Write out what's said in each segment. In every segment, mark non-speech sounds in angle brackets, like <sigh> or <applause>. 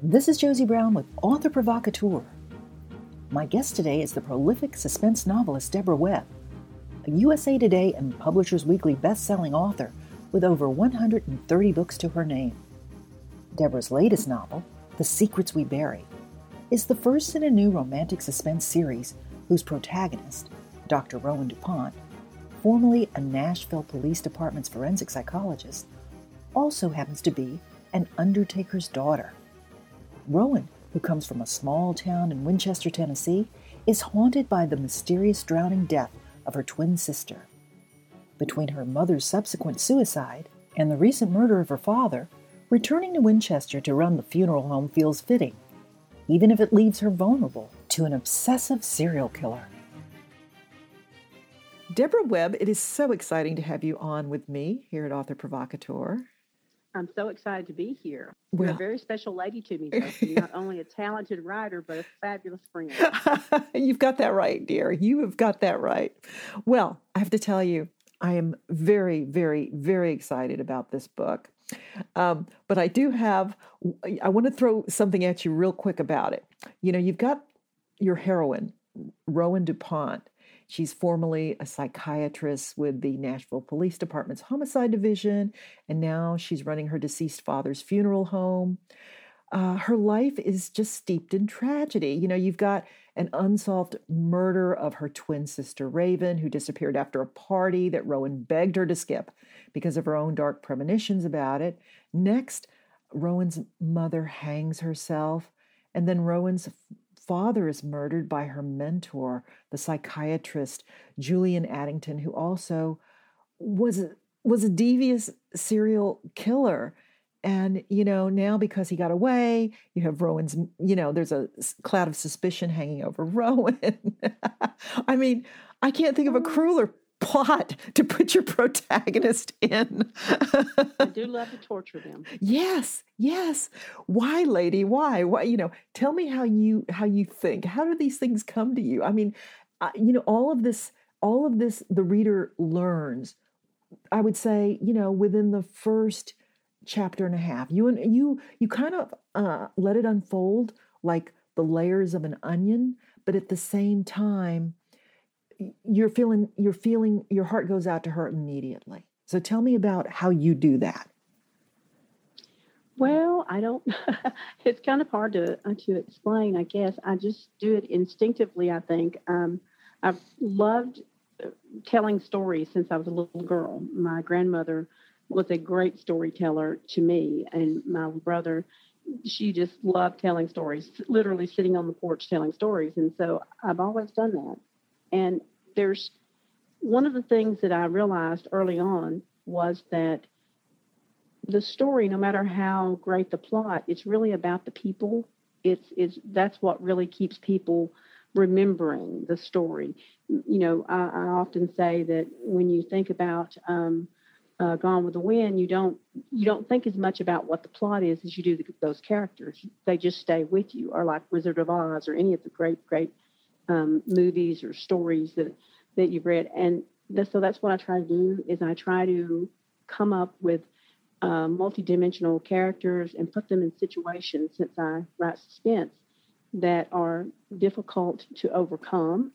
This is Josie Brown with Author Provocateur. My guest today is the prolific suspense novelist Deborah Webb, a USA Today and Publishers Weekly best-selling author with over 130 books to her name. Deborah's latest novel, The Secrets We Bury, is the first in a new romantic suspense series whose protagonist, Dr. Rowan DuPont, formerly a Nashville Police Department's forensic psychologist, also happens to be an undertaker's daughter. Rowan, who comes from a small town in Winchester, Tennessee, is haunted by the mysterious drowning death of her twin sister. Between her mother's subsequent suicide and the recent murder of her father, returning to Winchester to run the funeral home feels fitting, even if it leaves her vulnerable to an obsessive serial killer. Deborah Webb, it is so exciting to have you on with me here at Author Provocateur. I'm so excited to be here. You're a very special lady to me, <laughs> Josie. Not only a talented writer, but a fabulous friend. <laughs> You've got that right, dear. You have got that right. Well, I have to tell you, I am very, very, very excited about this book. Um, but I do have, I want to throw something at you real quick about it. You know, you've got your heroine, Rowan DuPont. She's formerly a psychiatrist with the Nashville Police Department's homicide division, and now she's running her deceased father's funeral home. Uh, her life is just steeped in tragedy. You know, you've got an unsolved murder of her twin sister Raven, who disappeared after a party that Rowan begged her to skip because of her own dark premonitions about it. Next, Rowan's mother hangs herself, and then Rowan's father is murdered by her mentor, the psychiatrist Julian Addington, who also was was a devious serial killer. And you know now because he got away, you have Rowan's. You know there's a cloud of suspicion hanging over <laughs> Rowan. I mean, I can't think of a crueler plot to put your <laughs> protagonist in. I do love to torture them. Yes, yes. Why, lady? Why? Why? You know, tell me how you how you think. How do these things come to you? I mean, uh, you know, all of this, all of this, the reader learns. I would say, you know, within the first chapter and a half, you and you you kind of uh, let it unfold like the layers of an onion, but at the same time you're feeling you're feeling your heart goes out to her immediately. So tell me about how you do that. Well, I don't. <laughs> it's kind of hard to uh, to explain. I guess I just do it instinctively. I think um, I've loved uh, telling stories since I was a little girl. My grandmother was a great storyteller to me, and my brother. She just loved telling stories, literally sitting on the porch telling stories, and so I've always done that. And there's one of the things that I realized early on was that the story, no matter how great the plot, it's really about the people. It's it's that's what really keeps people remembering the story. You know, I, I often say that when you think about um, uh, Gone with the Wind, you don't you don't think as much about what the plot is as you do the, those characters. They just stay with you, or like Wizard of Oz, or any of the great great um, movies or stories that that you've read. And so that's what I try to do is I try to come up with uh, multidimensional characters and put them in situations since I write suspense that are difficult to overcome.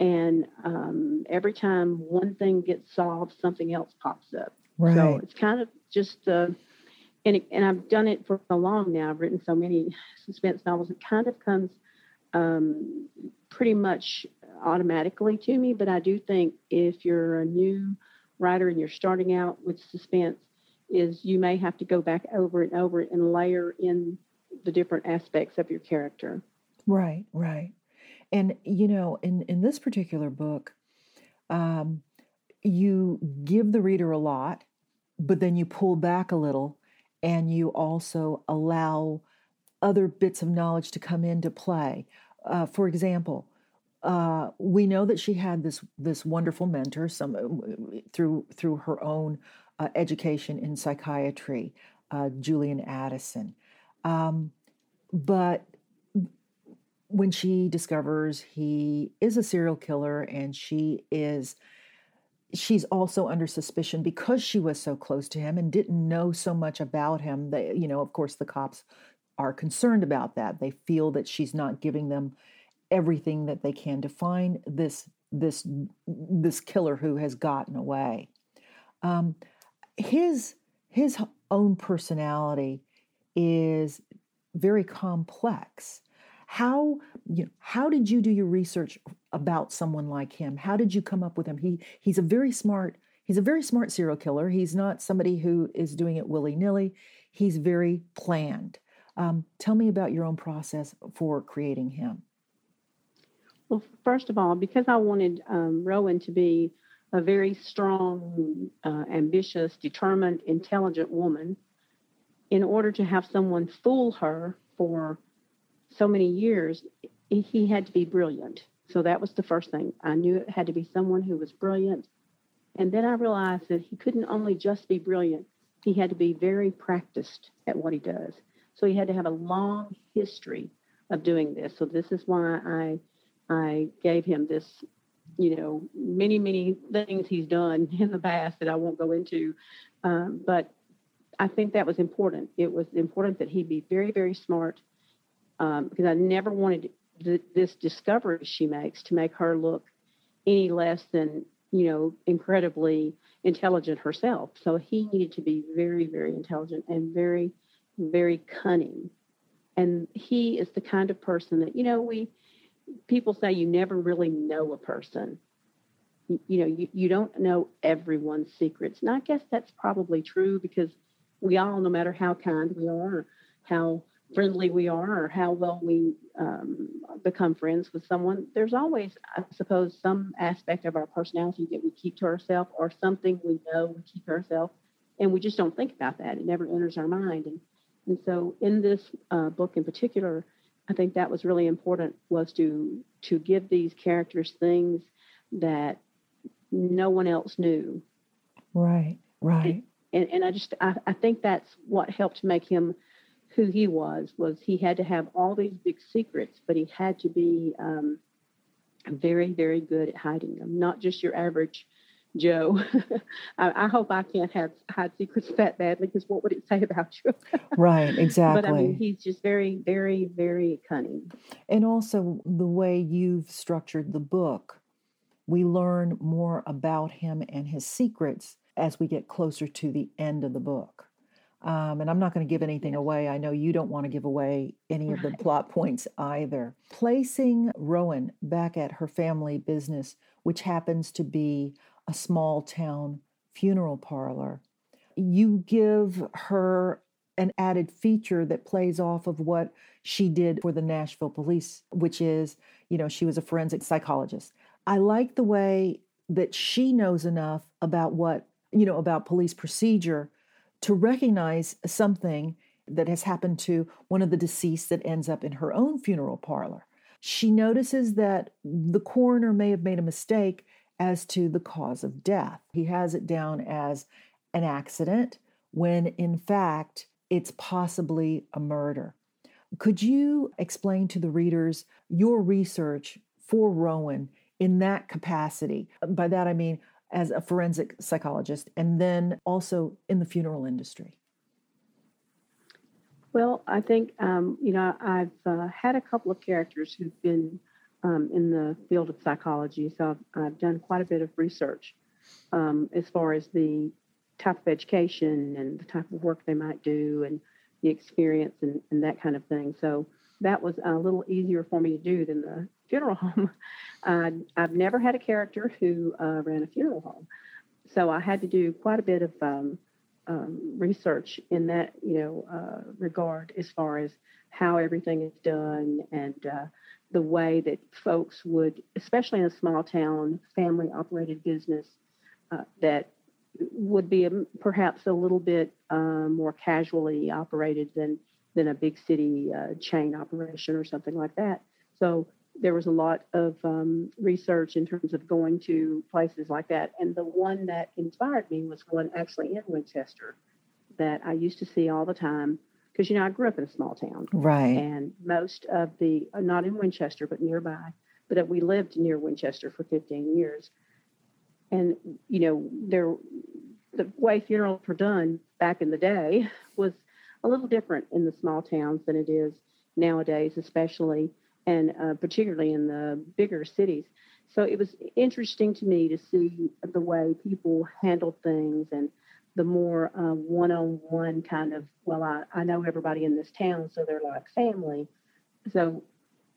And um, every time one thing gets solved, something else pops up. Right. So it's kind of just uh, and it, and I've done it for so long now. I've written so many <laughs> suspense novels. It kind of comes um, pretty much automatically to me. But I do think if you're a new writer and you're starting out with suspense, is you may have to go back over and over and layer in the different aspects of your character. Right, right. And you know, in in this particular book, um, you give the reader a lot, but then you pull back a little, and you also allow other bits of knowledge to come into play. Uh, for example, uh, we know that she had this this wonderful mentor, some uh, through through her own uh, education in psychiatry, uh, Julian Addington. Um, but when she discovers he is a serial killer and she is she's also under suspicion because she was so close to him and didn't know so much about him that you know of course the cops are concerned about that. They feel that she's not giving them everything that they can to find this this this killer who has gotten away. Um, his his own personality is very complex. How you know, how did you do your research about someone like him? How did you come up with him? He he's a very smart he's a very smart serial killer. He's not somebody who is doing it willy nilly. He's very planned. Um, tell me about your own process for creating him. Well, first of all, because I wanted um, Rowan to be a very strong, uh, ambitious, determined, intelligent woman, in order to have someone fool her for so many years, he had to be brilliant. So that was the first thing. I knew it had to be someone who was brilliant. And then I realized that he couldn't only just be brilliant, he had to be very practiced at what he does. So he had to have a long history of doing this. So this is why I I gave him this, you know, many, many things he's done <laughs> in the past that I won't go into. Um, but I think that was important. It was important that he be very, very smart um, because I never wanted th- this discovery she makes to make her look any less than, you know, incredibly intelligent herself. So he needed to be very, very intelligent and very, very cunning. And he is the kind of person that, you know, we, people say you never really know a person. You, you know, you, you don't know everyone's secrets. And I guess that's probably true because we all, no matter how kind we are, how friendly we are, or how well we um, become friends with someone, there's always, I suppose, some aspect of our personality that we keep to ourselves or something we know we keep to ourselves. And we just don't think about that. It never enters our mind. And, and so in this uh, book in particular, I think that was really important was to to give these characters things that no one else knew. Right, right. And, and, and I just I, I think that's what helped make him who he was was he had to have all these big secrets, but he had to be um, very very good at hiding them, not just your average Joe. <laughs> I, I, hope I can't have hide secrets that badly because what would it say about you? <laughs> right, exactly. But I mean, he's just very, very, very cunning. And also the way you've structured the book, we learn more about him and his secrets as we get closer to the end of the book. Um, and I'm not going to give anything away. I know you don't want to give away any of the plot points either. Placing Rowan back at her family business, which happens to be a small town funeral parlor. You give her an added feature that plays off of what she did for the Nashville police, which is, you know, she was a forensic psychologist. I like the way that she knows enough about what, you know, about police procedure to recognize something that has happened to one of the deceased that ends up in her own funeral parlor. She notices that the coroner may have made a mistake as to the cause of death. He has it down as an accident when in fact it's possibly a murder. Could you explain to the readers your research for Rowan in that capacity? By that I mean as a forensic psychologist and then also in the funeral industry. Well, I think, um, you know, I've uh, had a couple of characters who've been um, in the field of psychology. So I've, I've done quite a bit of research um, as far as the type of education and the type of work they might do and the experience and, and that kind of thing. So that was a little easier for me to do than the funeral <laughs> home. Uh, I've never had a character who uh, ran a funeral home. So I had to do quite a bit of um, um, research in that, you know, uh, regard as far as how everything is done and uh, the way that folks would, especially in a small town, family operated business, uh, that would be a, perhaps a little bit uh, more casually operated than than a big city uh, chain operation or something like that. So there was a lot of um, research in terms of going to places like that. And the one that inspired me was one actually in Winchester that I used to see all the time because you know I grew up in a small town, right? And most of the uh, not in Winchester but nearby, but we lived near Winchester for 15 years, and you know there the way funerals were done back in the day was a a little different in the small towns than it is nowadays, especially and uh, particularly in the bigger cities. So it was interesting to me to see the way people handled things and the more uh, one-on-one kind of well I, I know everybody in this town so they're like family. So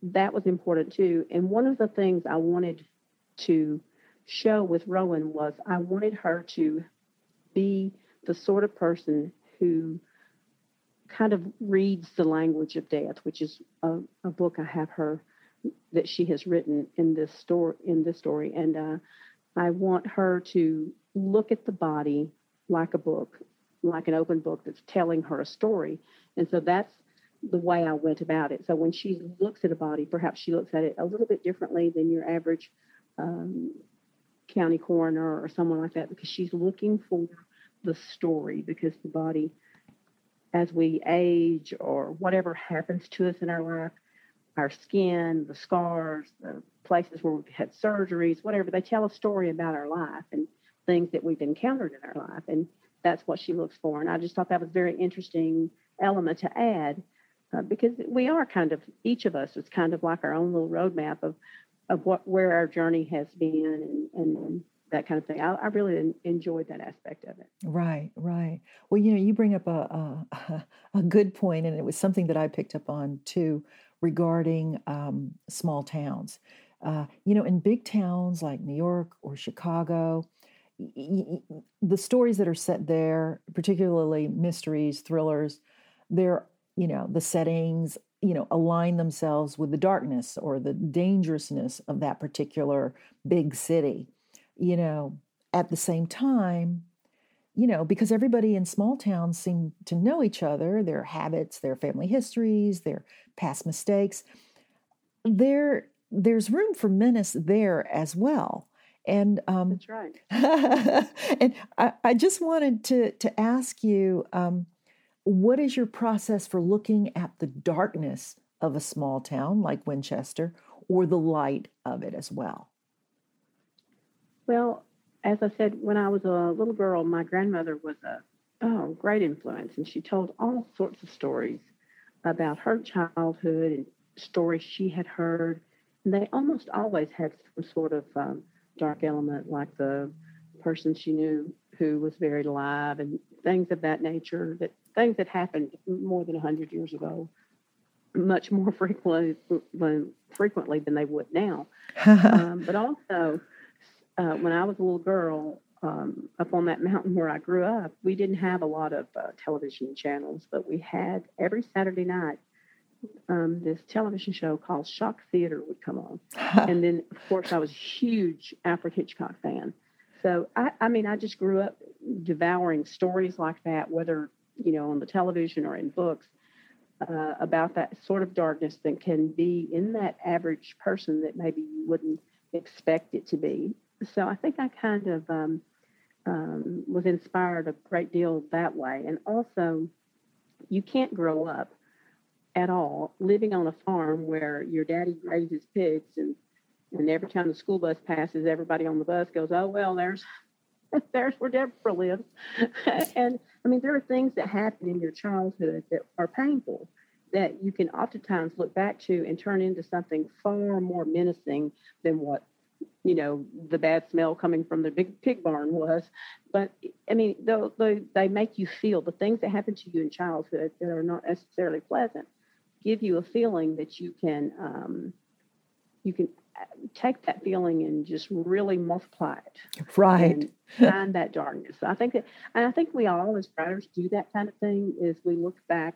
that was important too. And one of the things i wanted to show with rowan was i wanted her to be the sort of person who kind of reads the language of death which is a, a book i have her that she has written in this story in this story. And uh, i want her to look at the body like a book, like an open book that's telling her a story. And so that's the way I went about it. So when she looks at a body, perhaps she looks at it a little bit differently than your average um, county coroner or someone like that because she's looking for the story because the body, as we age or whatever happens to us in our life, our skin, the scars, the places where we've had surgeries, whatever, they tell a story about our life. And things that we've encountered in our life. And that's what she looks for. And I just thought that was a very interesting element to add uh, because we are kind of, each of us is kind of like our own little roadmap of, of what, where our journey has been and, and, that kind of thing. I, I really enjoyed that aspect of it. Right, right. Well, you know, you bring up a, a, <laughs> a good point, and it was something that I picked up on too regarding um, small towns. Uh, you know, in big towns like New York or Chicago, the stories that are set there, particularly mysteries, thrillers, they're, you know, the settings, you know, align themselves with the darkness or the dangerousness of that particular big city. You know, at the same time, you know, because everybody in small towns seem to know each other, their habits, their family histories, their past mistakes. There, there's room for menace there as well. And um, that's right. <laughs> and I, I, just wanted to to ask you, um, what is your process for looking at the darkness of a small town like Winchester, or the light of it as well? Well, as I said, when I was a little girl, my grandmother was a oh, great influence, and she told all sorts of stories about her childhood and stories she had heard. And they almost always had some sort of um, dark element, like the person she knew who was buried alive, and things of that nature. That things that happened more than hundred years ago, much more <laughs> frequently frequently than they would now. <laughs> um, but also, uh, when I was a little girl, um, up on that mountain where I grew up, we didn't have a lot of uh, television channels, but we had every Saturday night um, this television show called Shock Theater would come on. <laughs> and then, of course, I was a huge Alfred Hitchcock fan. So, I, I mean, I just grew up devouring stories like that, whether, you know, on the television or in books, uh, about that sort of darkness that can be in that average person that maybe you wouldn't expect it to be. So, I think I kind of um, um, was inspired a great deal that way. And also, you can't grow up at all living on a farm where your daddy raises pigs and and every time the school bus passes everybody on the bus goes oh well there's <laughs> there's where deborah lives. <laughs> And i mean there are things that happen in your childhood that are painful that you can oftentimes look back to and turn into something far more menacing than what you know the bad smell coming from the big pig barn was. But i mean they, they make you feel the things that happen to you in childhood that are not necessarily pleasant give you a feeling that you can um, you can uh, take that feeling and just really multiply it. Right. find that darkness. I think that, and I think we all as writers do that kind of thing. Is we look back,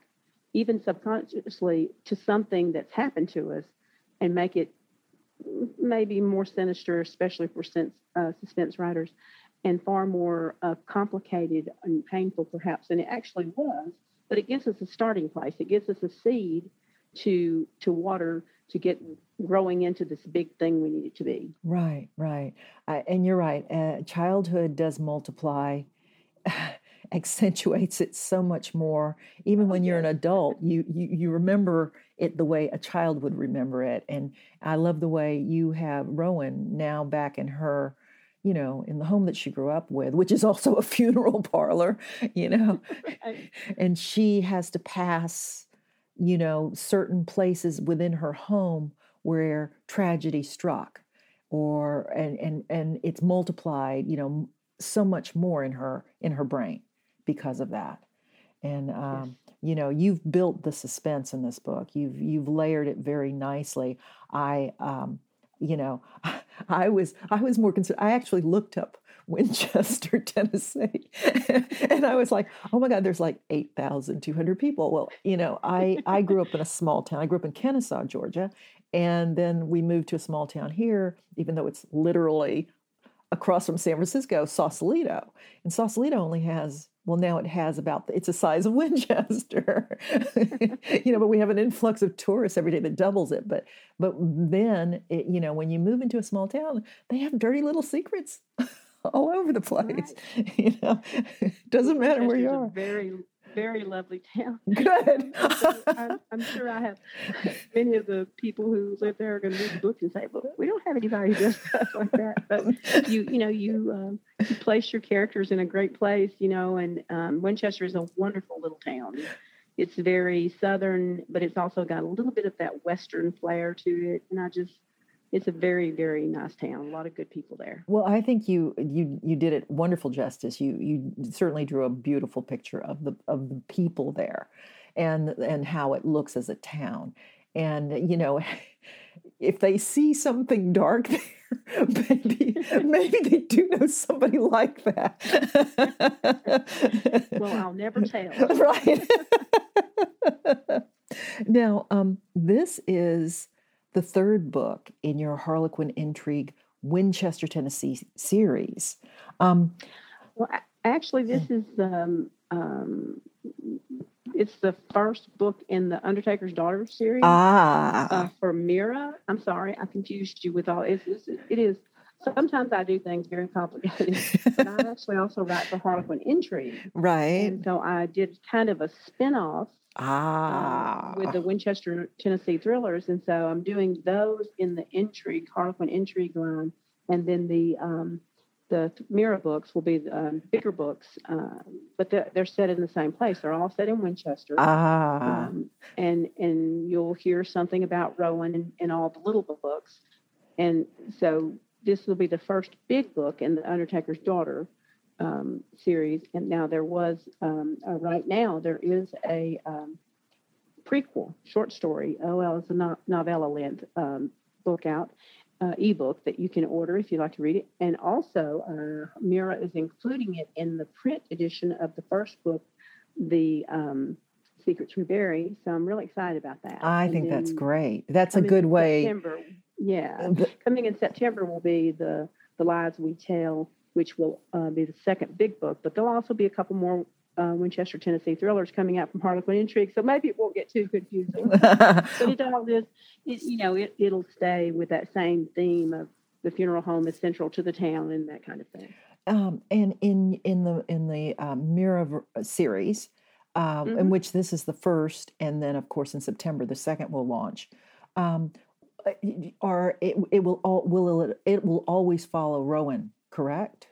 even subconsciously, to something that's happened to us, and make it maybe more sinister, especially for sense, uh, suspense writers, and far more uh, complicated and painful, perhaps, than it actually was but it gives us a starting place. It gives us a seed to to water to get growing into this big thing we need it to be. Right, right, uh, and you're right. Uh, childhood does multiply. <laughs> accentuates it so much more even when you're an adult you, you you remember it the way a child would remember it and i love the way you have rowan now back in her you know, in the home that she grew up with, which is also a <laughs> funeral parlor, you know, <laughs> Right. and she has to pass, you know, certain places within her home where tragedy struck or and and and it's multiplied, you know, so much more in her in her brain because of that. And Yes. um, you know, you've built the suspense in this book. You've you've layered it very nicely. I um, you know, <laughs> I was I was more concerned. I actually looked up <laughs> Winchester, Tennessee, <laughs> and I was like, oh my God, there's like eight thousand two hundred people. Well, you know, I I grew up in a small town. I grew up in Kennesaw, Georgia, and then we moved to a small town here, even though it's literally across from San Francisco, Sausalito. And Sausalito only has, well, now it has about, it's the size of <laughs> Winchester. you know, but we have an influx of tourists every day that doubles it. But, but then, it, you know, when you move into a small town, they have dirty little secrets <laughs> all over the place. You know, <laughs> doesn't matter where you are. very, very lovely town. <laughs> Good. <laughs> So I'm, I'm sure I have many of the people who live there are going to read the book and say, "Well, we don't have anybody who does stuff like that." But you, you know, you um, you place your characters in a great place, you know. And um, Winchester is a wonderful little town. It's very southern, but it's also got a little bit of that western flair to it. And I just, it's a very, very nice town. A lot of good people there. Well, I think you you you did it wonderful justice. You you certainly drew a beautiful picture of the of the people there, and and how it looks as a town. And you know, <laughs> if they see something dark <laughs> there, maybe maybe they do know somebody like that. <laughs> Well, I'll never tell. right. now, um, this is the third book in your Harlequin Intrigue Winchester, Tennessee series. Um, Well, actually, this is um, um, it's the first book in the Undertaker's Daughter series ah, uh, for Mira. I'm sorry, I confused you with all. It's, it's, it is. Sometimes I do things very complicated, <laughs> but I actually also write for Harlequin Intrigue, right. and so I did kind of a spin-off uh, Ah, with the Winchester, Tennessee thrillers, and so I'm doing those in the Intrigue Harlequin Intrigue line, and then the um, the Mira books will be um, bigger books, uh, but they're, they're set in the same place. They're all set in Winchester, ah, um, and and you'll hear something about Rowan in, in all the little books, and so this will be the first big book in the Undertaker's Daughter um, series. And now there was um, uh, right now there is a um, prequel short story. Oh well, it's a no- novella length um, book out. Uh, ebook that you can order if you'd like to read it, and also uh, Mira is including it in the print edition of the first book, the um, Secrets We Bury. So I'm really excited about that. I And think that's great. That's a coming good way. September, yeah, coming in September will be the the lies we tell, which will uh, be the second big book. But there'll also be a couple more uh, Winchester, Tennessee thrillers coming out from Harlequin Intrigue. So maybe it won't get too confusing. <laughs> but it all is, it, you know, it, it'll stay with that same theme of the funeral home is central to the town and that kind of thing. um, and in in the in the um, Mira uh, series, um, in Mhm. which this is the first, and then of course in September the second will launch. Um, uh, Uh, are it, it will all will it, it will always follow Rowan, correct?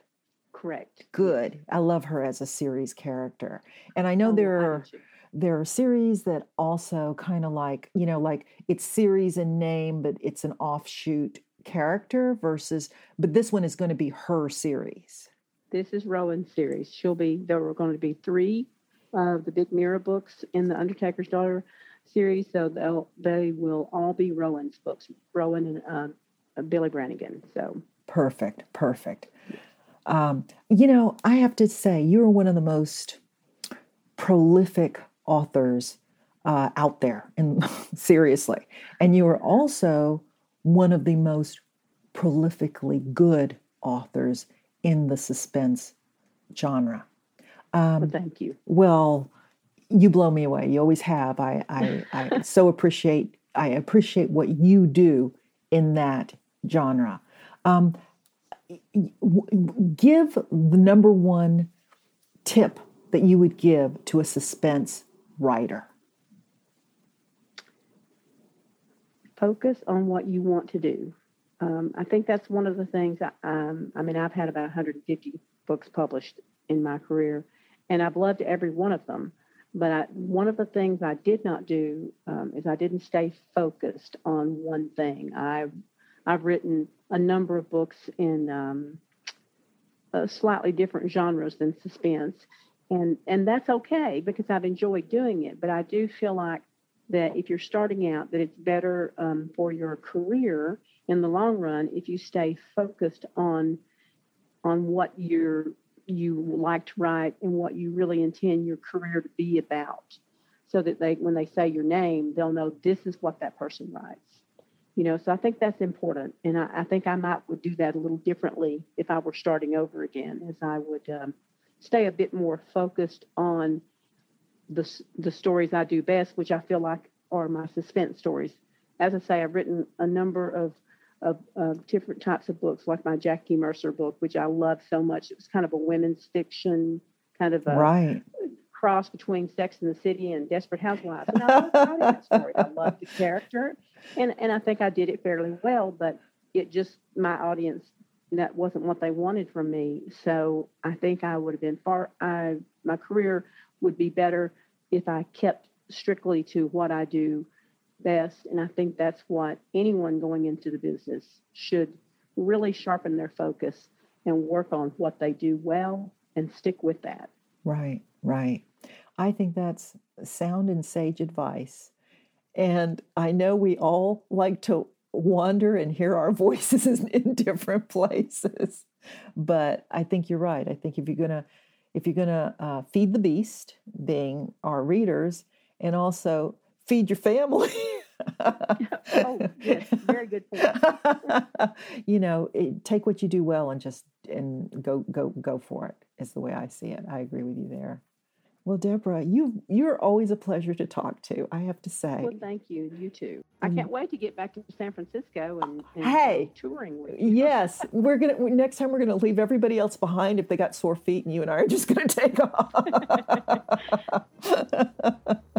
Correct. Good. I love her as a series character, and I know Oh, there are there are series that also kind of like you know like it's series in name, but it's an offshoot character versus. But this one is going to be her series. This is Rowan's series. She'll be there are going to be three of the big Mira books in the Undertaker's Daughter series, so they'll they will all be Rowan's books. Rowan and um, Billy Brannigan. So Perfect, perfect. Um, you know, I have to say, you're one of the most prolific authors uh, out there, and <laughs> seriously, and you are also one of the most prolifically good authors in the suspense genre. well, Um, thank you. well, you blow me away. You always have. I, I, I so appreciate. I appreciate what you do in that genre. Um, give the number one tip that you would give to a suspense writer. Focus on what you want to do. um, I think that's one of the things. I, um, I mean, I've had about 150 books published in my career, and I've loved every one of them. But I, one of the things I did not do um, is I didn't stay focused on one thing. I've I've written a number of books in um, uh, slightly different genres than suspense, and and that's okay because I've enjoyed doing it. But I do feel like that if you're starting out, that it's better um, for your career in the long run if you stay focused on on what you're you like to write and what you really intend your career to be about so that they when they say your name they'll know this is what that person writes. You know so i think that's important and i, I think i might would do that a little differently if i were starting over again as i would um, stay a bit more focused on the, the stories i do best which i feel like are my suspense stories. As i say i've written a number of of, of, different types of books, like my Jackie Mercer book, which I love so much. It was kind of a women's fiction, kind of a right. cross between Sex and the City and Desperate Housewives. And I loved that story. I loved the character, and and I think I did it fairly well. But it just my audience that wasn't what they wanted from me. So I think I would have been far. I my career would be better if I kept strictly to what I do best. And I think that's what anyone going into the business should really sharpen their focus and work on what they do well and stick with that. Right, right. I think that's sound and sage advice. And I know we all like to wander and hear our <laughs> voices in different places. But I think you're right. I think if you're gonna if you're gonna uh, feed the beast, being our readers, and also feed your family. <laughs> oh, yes, very good point. <laughs> you know, it, take what you do well and just and go go go for it. Is the way I see it. I agree with you there. Well, Deborah, you you're always a pleasure to talk to. I have to say. Well, thank you. You too. I mm-hmm. can't wait to get back to San Francisco and, and hey touring with you. yes, we're gonna next time we're gonna leave everybody else behind if they got sore feet, and you and I are just gonna take off <laughs>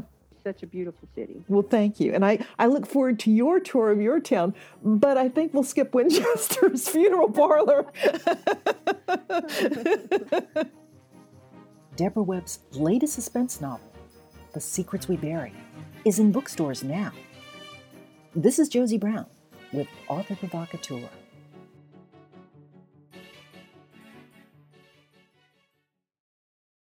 such a beautiful city. Well, thank you. And I, I look forward to your tour of your town, but I think we'll skip Winchester's <laughs> funeral parlor. <laughs> Deborah Webb's latest suspense novel, The Secrets We Bury, is in bookstores now. This is Josie Brown with Author Provocateur.